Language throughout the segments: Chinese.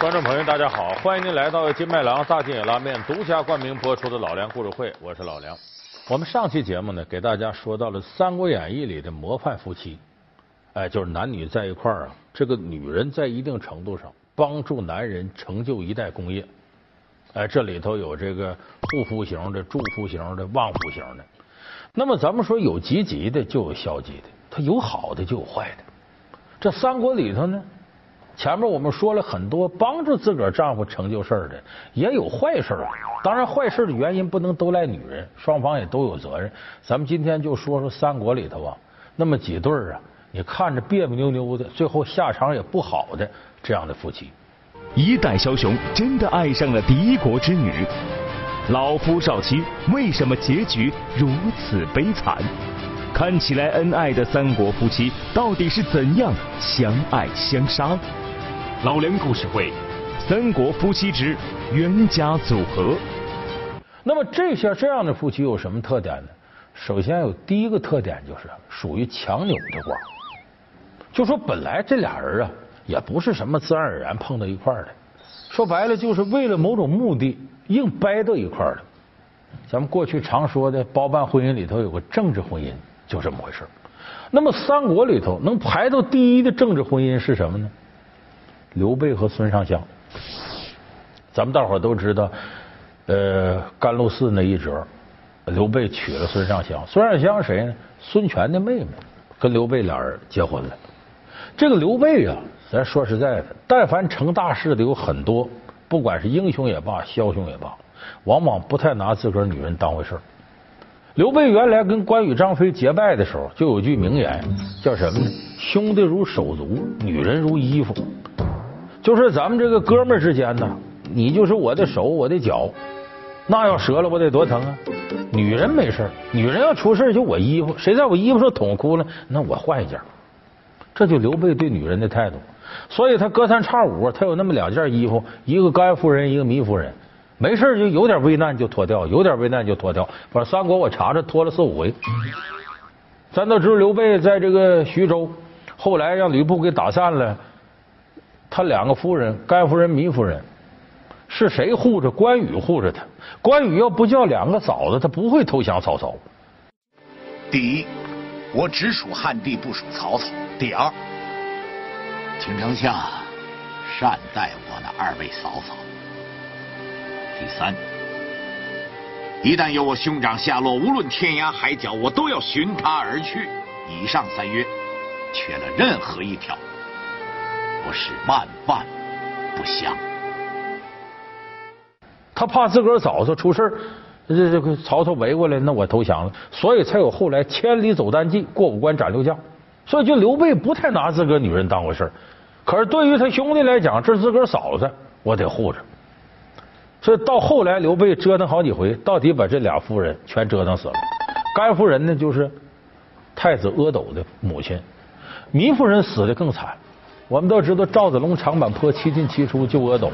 观众朋友，大家好，欢迎您来到金麦郎大金野拉面独家冠名播出的老梁故事会，我是老梁。我们上期节目呢，给大家说到了《三国演义》里的模范夫妻，哎，就是男女在一块儿啊，这个女人在一定程度上帮助男人成就一代功业。哎，这里头有这个护肤型的、祝福型的、旺夫型的。那么咱们说有积极的，就有消极的，它有好的，就有坏的。这三国里头呢，前面我们说了很多帮助自个儿丈夫成就事儿的，也有坏事儿。当然，坏事的原因不能都赖女人，双方也都有责任。咱们今天就说说三国里头啊，那么几对儿啊，你看着别别扭扭的，最后下场也不好的这样的夫妻。一代枭雄真的爱上了敌国之女，老夫少妻为什么结局如此悲惨？看起来恩爱的三国夫妻到底是怎样相爱相杀？老梁故事会，三国夫妻之冤家组合。那么这些这样的夫妻有什么特点呢？首先有第一个特点就是属于强扭的瓜，就说本来这俩人啊也不是什么自然而然碰到一块儿的，说白了就是为了某种目的硬掰到一块儿的。咱们过去常说的包办婚姻里头有个政治婚姻，就这么回事那么三国里头能排到第一的政治婚姻是什么呢？刘备和孙尚香。咱们大伙都知道，呃，甘露寺那一折，刘备娶了孙尚香。孙尚香谁呢？孙权的妹妹，跟刘备俩人结婚了。这个刘备啊，咱说实在的，但凡成大事的有很多，不管是英雄也罢，枭雄也罢，往往不太拿自个儿女人当回事儿。刘备原来跟关羽、张飞结拜的时候，就有句名言，叫什么呢？兄弟如手足，女人如衣服。就是咱们这个哥们之间呢，你就是我的手，我的脚，那要折了我得多疼啊！女人没事女人要出事就我衣服，谁在我衣服上捅哭了，那我换一件。这就刘备对女人的态度，所以他隔三差五他有那么两件衣服，一个甘夫人，一个糜夫人，没事就有点危难就脱掉，有点危难就脱掉。反正三国我查查脱了四五回。咱都知道刘备在这个徐州，后来让吕布给打散了。他两个夫人，甘夫人、糜夫人，是谁护着？关羽护着他。关羽要不叫两个嫂子，他不会投降曹操。第一，我只属汉帝，不属曹操。第二，请丞相善待我的二位嫂嫂。第三，一旦有我兄长下落，无论天涯海角，我都要寻他而去。以上三约，缺了任何一条。我是万万不降。他怕自个儿嫂子出事儿这这个曹操围过来，那我投降了，所以才有后来千里走单骑，过五关斩六将。所以就刘备不太拿自个儿女人当回事儿可是对于他兄弟来讲，这是自个儿嫂子，我得护着。所以到后来，刘备折腾好几回，到底把这俩夫人全折腾死了。甘夫人呢，就是太子阿斗的母亲；糜夫人死的更惨。我们都知道赵子龙长坂坡七进七出救阿斗，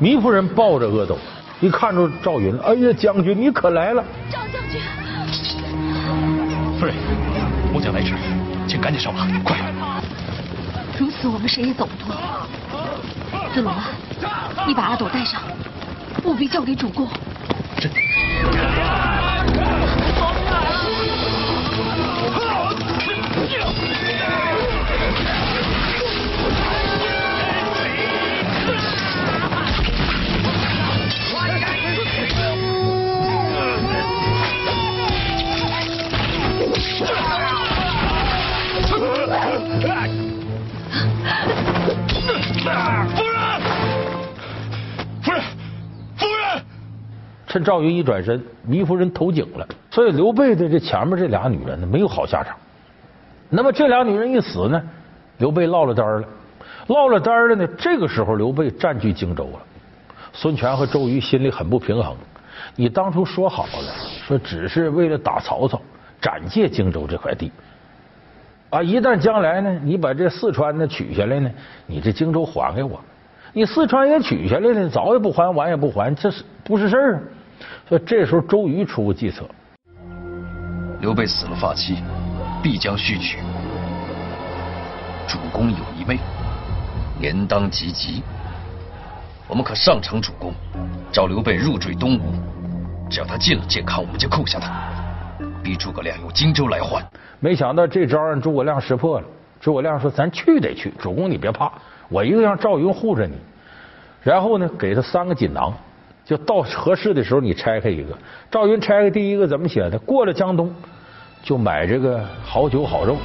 糜夫人抱着阿斗，一看着赵云，哎呀，将军你可来了！赵将军，夫人，末将来迟，请赶紧上马，快！如此我们谁也走不脱。子龙啊，你把阿斗带上，务必交给主公。是。夫人，夫人，夫人趁赵云一转身，糜夫人投井了。所以刘备的这前面这俩女人呢，没有好下场。那么这俩女人一死呢，刘备落了单了。落了单了呢，这个时候刘备占据荆州了。孙权和周瑜心里很不平衡。你当初说好了，说只是为了打曹操，斩借荆州这块地。啊，一旦将来呢，你把这四川呢取下来呢，你这荆州还给我。你四川也取下来了，早也不还，晚也不还，这是不是事儿啊？所以这时候周瑜出个计策：刘备死了发妻，必将续娶。主公有一妹，年当及笄。我们可上城主公，召刘备入赘东吴。只要他进了建康，我们就扣下他，逼诸葛亮用荆州来换。没想到这招让诸葛亮识破了。诸葛亮说：“咱去得去，主公你别怕，我一个让赵云护着你。然后呢，给他三个锦囊，就到合适的时候你拆开一个。赵云拆开第一个怎么写的？过了江东就买这个好酒好肉，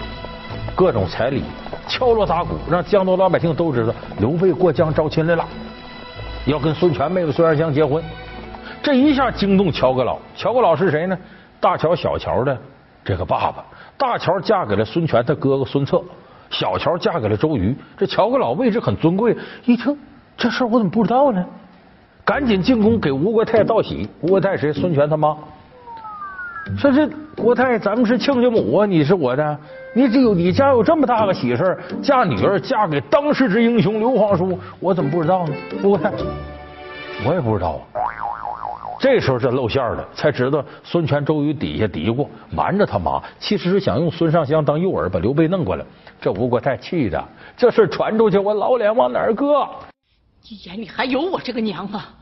各种彩礼，敲锣打鼓，让江东老百姓都知道刘备过江招亲来了，要跟孙权妹妹孙尚香结婚。这一下惊动乔阁老。乔阁老是谁呢？大乔、小乔的这个爸爸。大乔嫁给了孙权他哥哥孙策。”小乔嫁给了周瑜，这乔阁老位置很尊贵。一听这事我怎么不知道呢？赶紧进宫给吴国太道喜。吴国太谁？孙权他妈。说这国太，咱们是亲家母啊！你是我的，你这有你家有这么大个喜事嫁女儿嫁给当世之英雄刘皇叔，我怎么不知道呢？吴国太，我也不知道啊。这时候这露馅了，才知道孙权、周瑜底下嘀咕，瞒着他妈，其实是想用孙尚香当诱饵，把刘备弄过来。这吴国太气的，这事传出去，我老脸往哪儿搁？你眼里还有我这个娘啊？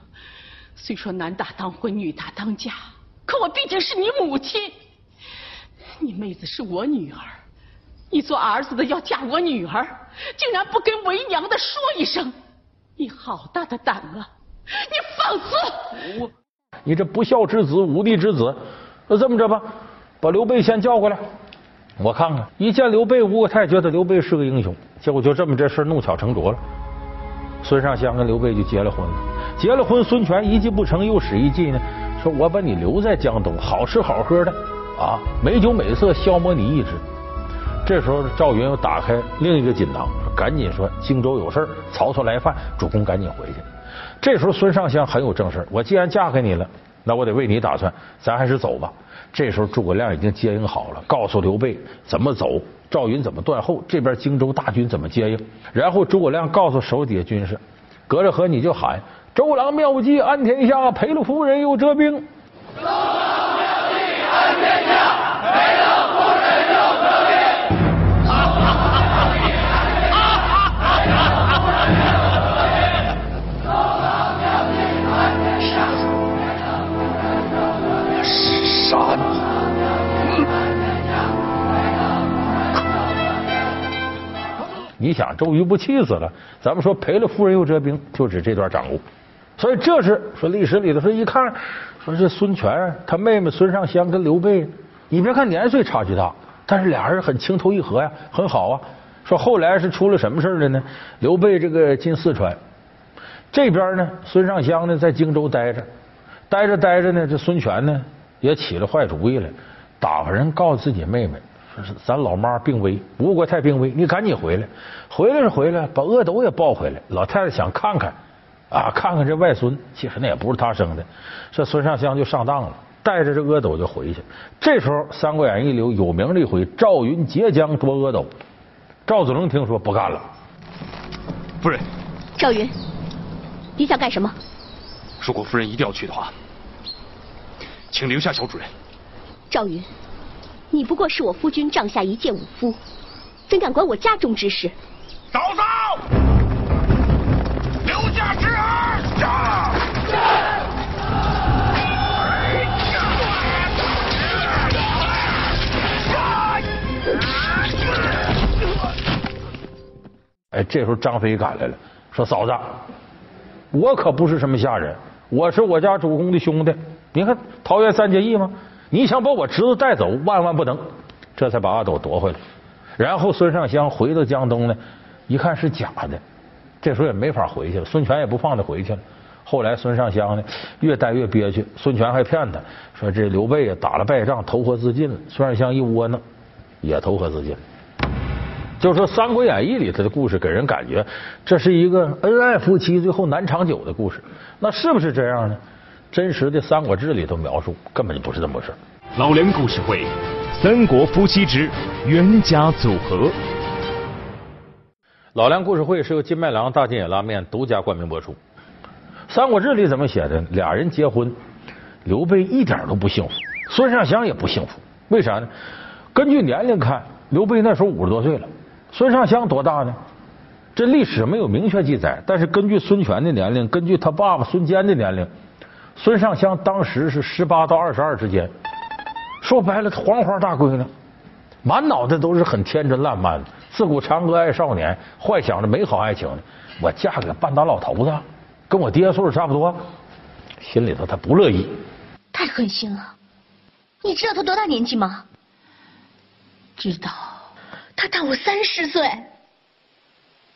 虽说男大当婚，女大当嫁，可我毕竟是你母亲。你妹子是我女儿，你做儿子的要嫁我女儿，竟然不跟为娘的说一声，你好大的胆啊！你放肆！你这不孝之子，无地之子！那这么着吧，把刘备先叫过来。我看看，一见刘备，吴国太觉得刘备是个英雄，结果就这么这事弄巧成拙了。孙尚香跟刘备就结了婚了。结了婚，孙权一计不成，又使一计呢，说我把你留在江东，好吃好喝的啊，美酒美色，消磨你意志。这时候赵云又打开另一个锦囊，赶紧说荆州有事曹操来犯，主公赶紧回去。这时候孙尚香很有正事我既然嫁给你了，那我得为你打算，咱还是走吧。这时候诸葛亮已经接应好了，告诉刘备怎么走，赵云怎么断后，这边荆州大军怎么接应。然后诸葛亮告诉手底下军士，隔着河你就喊：“周郎妙计安天下，赔了夫人又折兵。”想，周瑜不气死了？咱们说赔了夫人又折兵，就指这段掌故。所以这是说历史里头说一看，说这孙权他妹妹孙尚香跟刘备，你别看年岁差距大，但是俩人很情投意合呀，很好啊。说后来是出了什么事了呢？刘备这个进四川，这边呢孙尚香呢在荆州待着，待着待着呢，这孙权呢。也起了坏主意来，打发人告诉自己妹妹，咱老妈病危，吴国太病危，你赶紧回来。回来是回来，把阿斗也抱回来。老太太想看看啊，看看这外孙，其实那也不是他生的。这孙尚香就上当了，带着这阿斗就回去。这时候《三国演义》里有有名的一回，赵云截江夺阿斗。赵子龙听说不干了，夫人，赵云，你想干什么？如果夫人一定要去的话。请留下小主人。赵云，你不过是我夫君帐下一介武夫，怎敢管我家中之事？嫂嫂，留下侄儿。哎，这时候张飞赶来了，说：“嫂子，我可不是什么下人，我是我家主公的兄弟。”你看桃园三结义吗？你想把我侄子带走，万万不能！这才把阿斗夺回来。然后孙尚香回到江东呢，一看是假的，这时候也没法回去了。孙权也不放他回去了。后来孙尚香呢，越待越憋屈。孙权还骗他说这刘备啊打了败仗，投河自尽了。孙尚香一窝囊，也投河自尽了。就说《三国演义》里头的故事，给人感觉这是一个恩爱夫妻最后难长久的故事。那是不是这样呢？真实的《三国志》里头描述根本就不是这么回事。老梁故事会，《三国夫妻之冤家组合》。老梁故事会是由金麦郎大金野拉面独家冠名播出。《三国志》里怎么写的？俩人结婚，刘备一点都不幸福，孙尚香也不幸福。为啥呢？根据年龄看，刘备那时候五十多岁了，孙尚香多大呢？这历史没有明确记载，但是根据孙权的年龄，根据他爸爸孙坚的年龄，孙尚香当时是十八到二十二之间。说白了，黄花大闺女，满脑袋都是很天真烂漫的，自古嫦娥爱少年，幻想着美好爱情的。我嫁给半大老头子，跟我爹岁数差不多，心里头他不乐意。太狠心了！你知道他多大年纪吗？知道。他大我三十岁，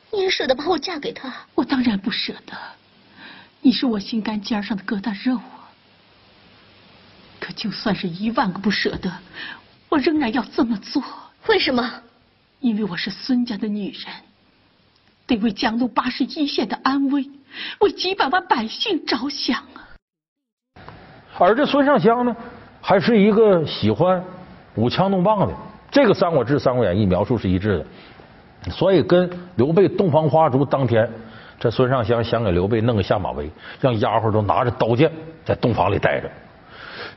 你也舍得把我嫁给他？我当然不舍得，你是我心肝尖上的疙瘩肉啊！可就算是一万个不舍得，我仍然要这么做。为什么？因为我是孙家的女人，得为江东八十一县的安危，为几百万百姓着想啊！而这孙尚香呢，还是一个喜欢舞枪弄棒的。这个《三国志》《三国演义》描述是一致的，所以跟刘备洞房花烛当天，这孙尚香想给刘备弄个下马威，让丫鬟都拿着刀剑在洞房里待着。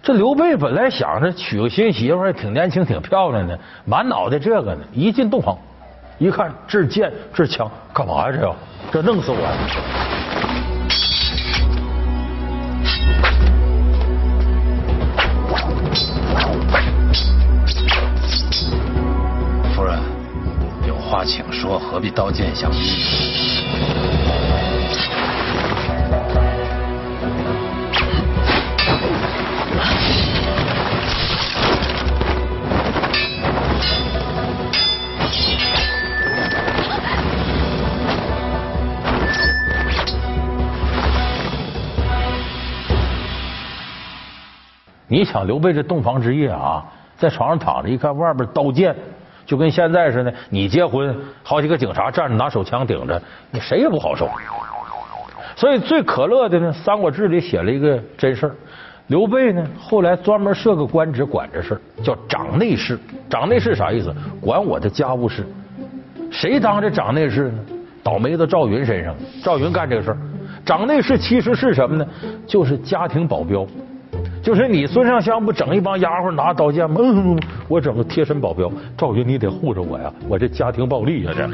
这刘备本来想着娶个新媳妇挺年轻挺漂亮的，满脑袋这个呢，一进洞房，一看这是剑这是枪，干嘛呀？这要这弄死我！夫人，有话请说，何必刀剑相逼？你想刘备这洞房之夜啊，在床上躺着，一看外边刀剑。就跟现在似的，你结婚，好几个警察站着拿手枪顶着，你谁也不好受。所以最可乐的呢，《三国志》里写了一个真事儿。刘备呢，后来专门设个官职管这事儿，叫掌内侍。掌内侍啥意思？管我的家务事。谁当这掌内侍呢？倒霉到赵云身上，赵云干这个事儿。掌内侍其实是什么呢？就是家庭保镖。就是你孙尚香不整一帮丫鬟拿刀剑吗？嗯，我整个贴身保镖。赵云，你得护着我呀，我这家庭暴力呀这。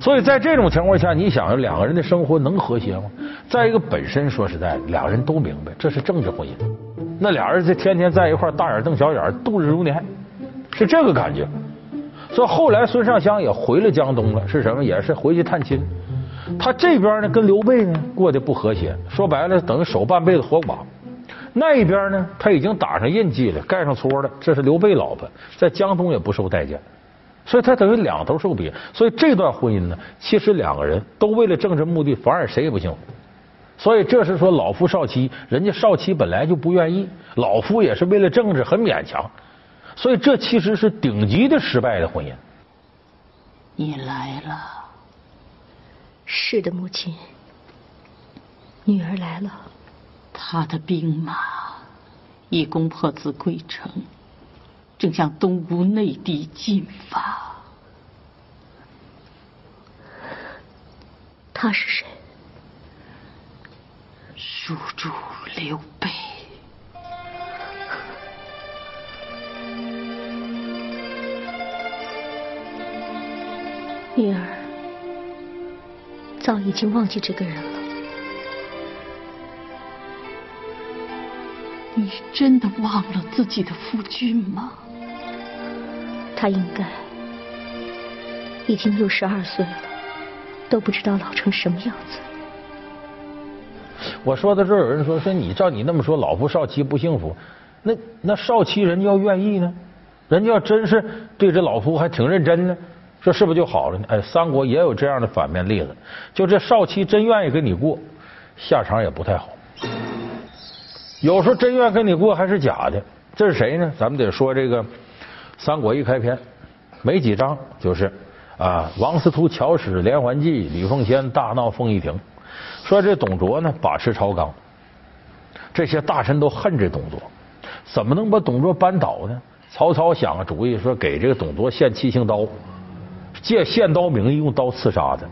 所以在这种情况下，你想两个人的生活能和谐吗？再一个，本身说实在，两人都明白这是政治婚姻，那俩人这天天在一块大眼瞪小眼，度日如年，是这个感觉。所以后来孙尚香也回了江东了，是什么？也是回去探亲。他这边呢，跟刘备呢过得不和谐，说白了等于守半辈子活寡。那一边呢，他已经打上印记了，盖上戳了，这是刘备老婆，在江东也不受待见，所以他等于两头受别。所以这段婚姻呢，其实两个人都为了政治目的，反而谁也不幸福。所以这是说老夫少妻，人家少妻本来就不愿意，老夫也是为了政治很勉强，所以这其实是顶级的失败的婚姻。你来了，是的，母亲，女儿来了。他的兵马已攻破秭归城，正向东吴内地进发。他是谁？蜀主刘备。女儿早已经忘记这个人了。你真的忘了自己的夫君吗？他应该已经六十二岁了，都不知道老成什么样子。我说到这儿，有人说说你照你那么说，老夫少妻不幸福，那那少妻人家要愿意呢？人家要真是对这老夫还挺认真呢，说是不是就好了呢？哎，三国也有这样的反面例子，就这少妻真愿意跟你过，下场也不太好。有时候真愿跟你过还是假的，这是谁呢？咱们得说这个《三国》一开篇没几章，就是啊，王司徒巧使连环计，吕奉先大闹凤仪亭。说这董卓呢把持朝纲，这些大臣都恨这董卓，怎么能把董卓扳倒呢？曹操想个主意，说给这个董卓献七星刀，借献刀名义用刀刺杀他。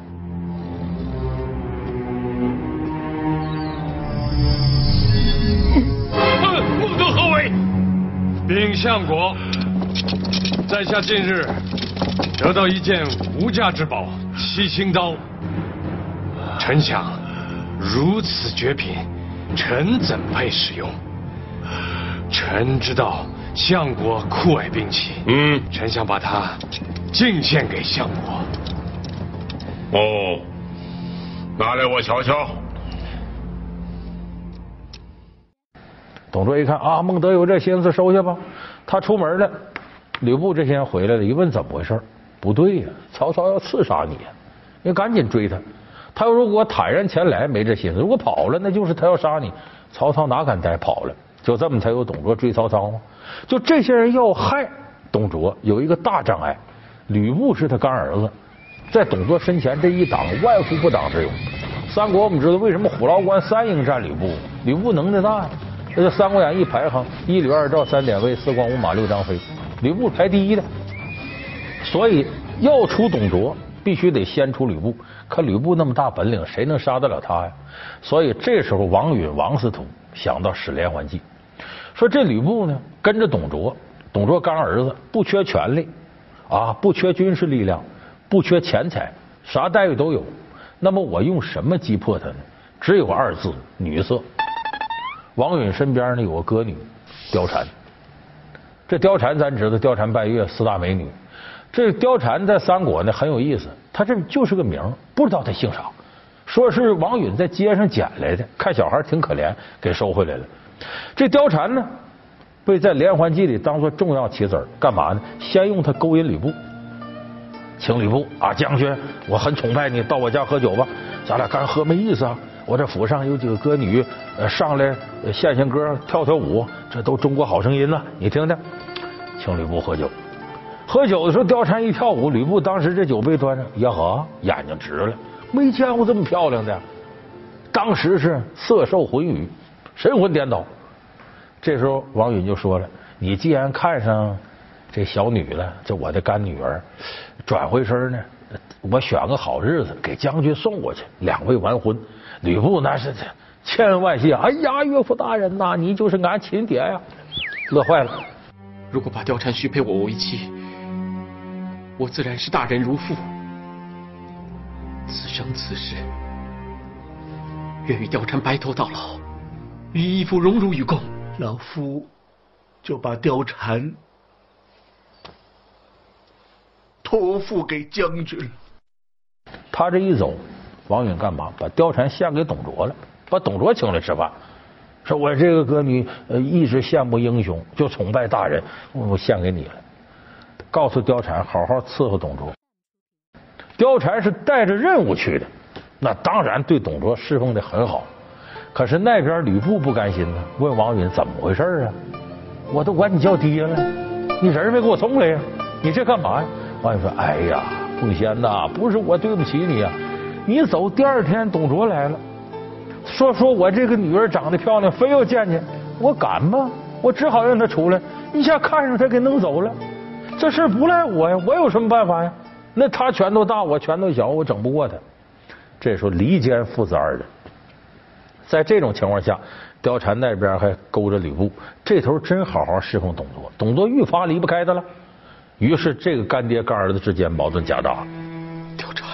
禀相国，在下近日得到一件无价之宝，七星刀。臣想，如此绝品，臣怎配使用？臣知道相国酷爱兵器，嗯，臣想把它敬献给相国。哦，拿来我瞧瞧。董卓一看啊，孟德有这心思，收下吧。他出门了，吕布这些人回来了，一问怎么回事？不对呀，曹操要刺杀你呀，你赶紧追他。他如果坦然前来，没这心思；如果跑了，那就是他要杀你。曹操哪敢待跑了？就这么才有董卓追曹操吗？就这些人要害董卓，有一个大障碍，吕布是他干儿子，在董卓身前这一挡，万夫不挡之勇。三国我们知道为什么虎牢关三英战吕布，吕布能耐大呀。这《三国演义》排行一吕二赵三典韦四关五马六张飞，吕布排第一的。所以要出董卓，必须得先出吕布。可吕布那么大本领，谁能杀得了他呀？所以这时候王允、王司徒想到使连环计，说这吕布呢跟着董卓，董卓干儿子，不缺权力啊，不缺军事力量，不缺钱财，啥待遇都有。那么我用什么击破他呢？只有二字：女色。王允身边呢有个歌女貂蝉，这貂蝉咱知道，貂蝉、拜月四大美女。这貂蝉在三国呢很有意思，她这就是个名，不知道她姓啥。说是王允在街上捡来的，看小孩挺可怜，给收回来了。这貂蝉呢，被在连环计里当做重要棋子干嘛呢？先用它勾引吕布，请吕布啊，将军，我很崇拜你，到我家喝酒吧，咱俩干喝没意思啊。我这府上有几个歌女，呃，上来献献歌，跳跳舞，这都中国好声音呢。你听听，请吕布喝酒。喝酒的时候，貂蝉一跳舞，吕布当时这酒杯端着，呀呵，眼睛直了，没见过这么漂亮的。当时是色受魂语，神魂颠倒。这时候王允就说了：“你既然看上这小女了，这我的干女儿，转回身呢，我选个好日子给将军送过去，两位完婚。”吕布那是千恩万谢，哎呀，岳父大人呐，你就是俺亲爹呀，乐坏了。如果把貂蝉许配我为妻，我自然是大人如父。此生此世，愿与貂蝉白头到老，与义父荣辱与共。老夫就把貂蝉托付给将军。他这一走。王允干嘛？把貂蝉献给董卓了，把董卓请来吃饭，说我这个歌女呃一直羡慕英雄，就崇拜大人，我献给你了。告诉貂蝉好好伺候董卓。貂蝉是带着任务去的，那当然对董卓侍奉的很好。可是那边吕布不甘心呢，问王允怎么回事啊？我都管你叫爹了，你人没给我送来呀？你这干嘛呀？允说：哎呀，奉先呐，不是我对不起你啊。你走，第二天董卓来了，说说我这个女儿长得漂亮，非要见见，我敢吗？我只好让她出来，一下看上她给弄走了，这事不赖我呀，我有什么办法呀？那他拳头大，我拳头小，我整不过他。这时候离间父子二人，在这种情况下，貂蝉那边还勾着吕布，这头真好好侍奉董卓，董卓愈发离不开他了。于是这个干爹干儿子之间矛盾加大。貂蝉。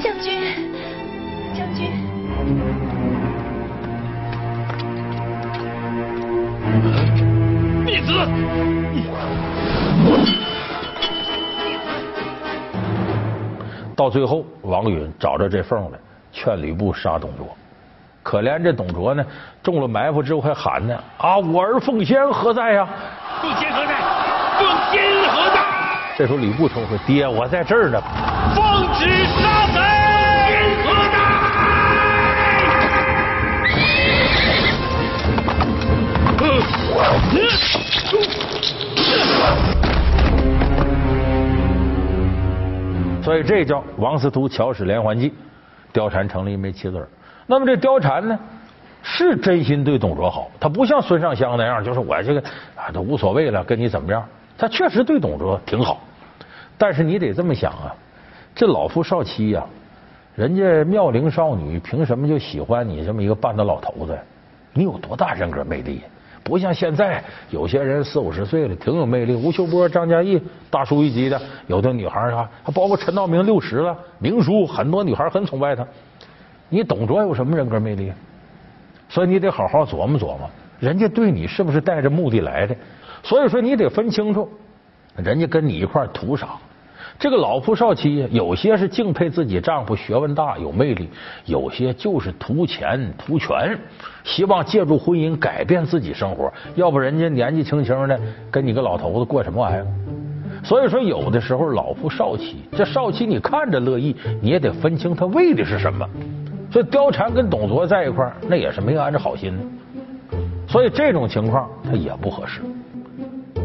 将军，将军，逆子！到最后，王允找着这缝来，劝吕布杀董卓。可怜这董卓呢，中了埋伏之后还喊呢啊！我儿奉先何在呀？奉先何在？奉先何在？这时候吕布冲说：“爹，我在这儿呢。”奉旨杀贼！先何在？所以这叫王司徒巧使连环计，貂蝉成了一枚棋子儿。那么这貂蝉呢，是真心对董卓好，他不像孙尚香那样，就是我这个啊都无所谓了，跟你怎么样？他确实对董卓挺好，但是你得这么想啊，这老夫少妻呀，人家妙龄少女凭什么就喜欢你这么一个半大老头子？你有多大人格魅力？不像现在有些人四五十岁了挺有魅力，吴秀波、张嘉译大叔一级的，有的女孩啊，还包括陈道明六十了，明叔，很多女孩很崇拜他。你董卓有什么人格魅力？所以你得好好琢磨琢磨，人家对你是不是带着目的来的？所以说你得分清楚，人家跟你一块图啥。这个老夫少妻，有些是敬佩自己丈夫学问大有魅力，有些就是图钱图权，希望借助婚姻改变自己生活。要不人家年纪轻轻的跟你个老头子过什么玩意儿？所以说，有的时候老夫少妻，这少妻你看着乐意，你也得分清他为的是什么。所以貂蝉跟董卓在一块儿，那也是没安着好心。所以这种情况他也不合适。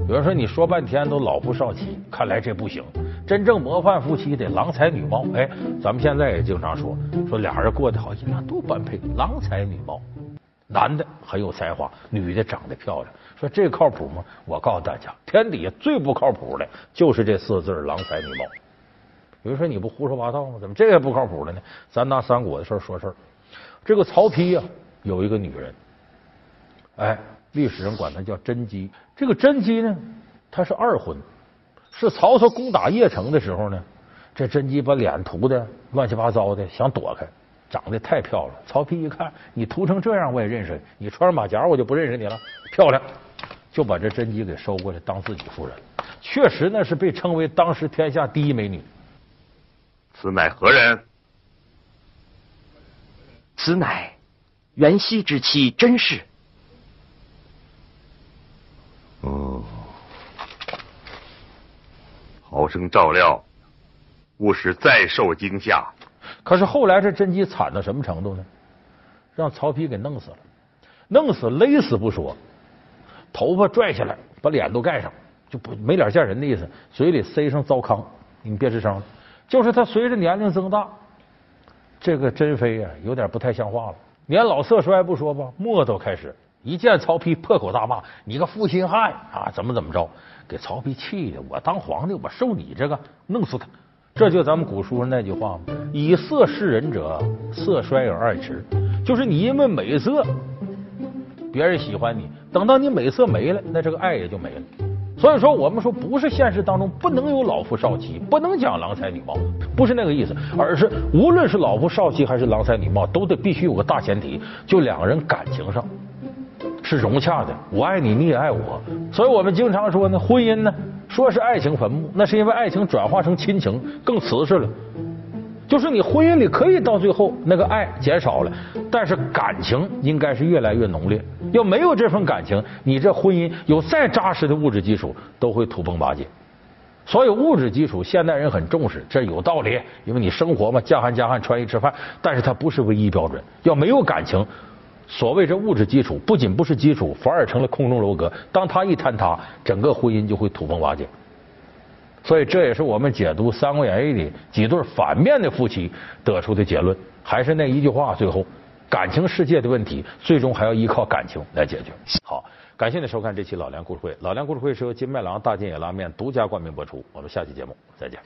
有人说你说半天都老夫少妻，看来这不行。真正模范夫妻得郎才女貌，哎，咱们现在也经常说说俩人过得好，那多般配，郎才女貌，男的很有才华，女的长得漂亮，说这靠谱吗？我告诉大家，天底下最不靠谱的就是这四个字郎才女貌。有人说你不胡说八道吗？怎么这也不靠谱了呢？咱拿三国的事说事儿。这个曹丕呀，有一个女人，哎，历史上管她叫甄姬。这个甄姬呢，她是二婚。是曹操攻打邺城的时候呢，这甄姬把脸涂的乱七八糟的，想躲开，长得太漂亮。曹丕一看，你涂成这样我也认识，你穿上马甲我就不认识你了。漂亮，就把这甄姬给收过来当自己夫人。确实那是被称为当时天下第一美女。此乃何人？此乃元熙之妻甄氏。哦。好生照料，勿使再受惊吓。可是后来这甄姬惨到什么程度呢？让曹丕给弄死了，弄死勒死不说，头发拽下来，把脸都盖上，就不没脸见人的意思，嘴里塞上糟糠，你别吱声。就是他随着年龄增大，这个甄妃呀有点不太像话了，年老色衰不说吧，沫都开始。一见曹丕，破口大骂：“你个负心汉啊！怎么怎么着？”给曹丕气的，我当皇帝，我受你这个，弄死他！这就咱们古书上那句话嘛：“以色示人者，色衰而爱弛。”就是你因为美色，别人喜欢你，等到你美色没了，那这个爱也就没了。所以说，我们说不是现实当中不能有老夫少妻，不能讲郎才女貌，不是那个意思，而是无论是老夫少妻还是郎才女貌，都得必须有个大前提，就两个人感情上。是融洽的，我爱你，你也爱我，所以我们经常说呢，婚姻呢，说是爱情坟墓，那是因为爱情转化成亲情更瓷实了。就是你婚姻里可以到最后那个爱减少了，但是感情应该是越来越浓烈。要没有这份感情，你这婚姻有再扎实的物质基础都会土崩瓦解。所以物质基础现代人很重视，这有道理，因为你生活嘛，家寒家汗，穿衣吃饭，但是它不是唯一标准。要没有感情。所谓这物质基础，不仅不是基础，反而成了空中楼阁。当它一坍塌，整个婚姻就会土崩瓦解。所以这也是我们解读《三国演义》里几对反面的夫妻得出的结论。还是那一句话，最后感情世界的问题，最终还要依靠感情来解决。好，感谢您收看这期老梁故事会。老梁故事会是由金麦郎大金野拉面独家冠名播出。我们下期节目再见。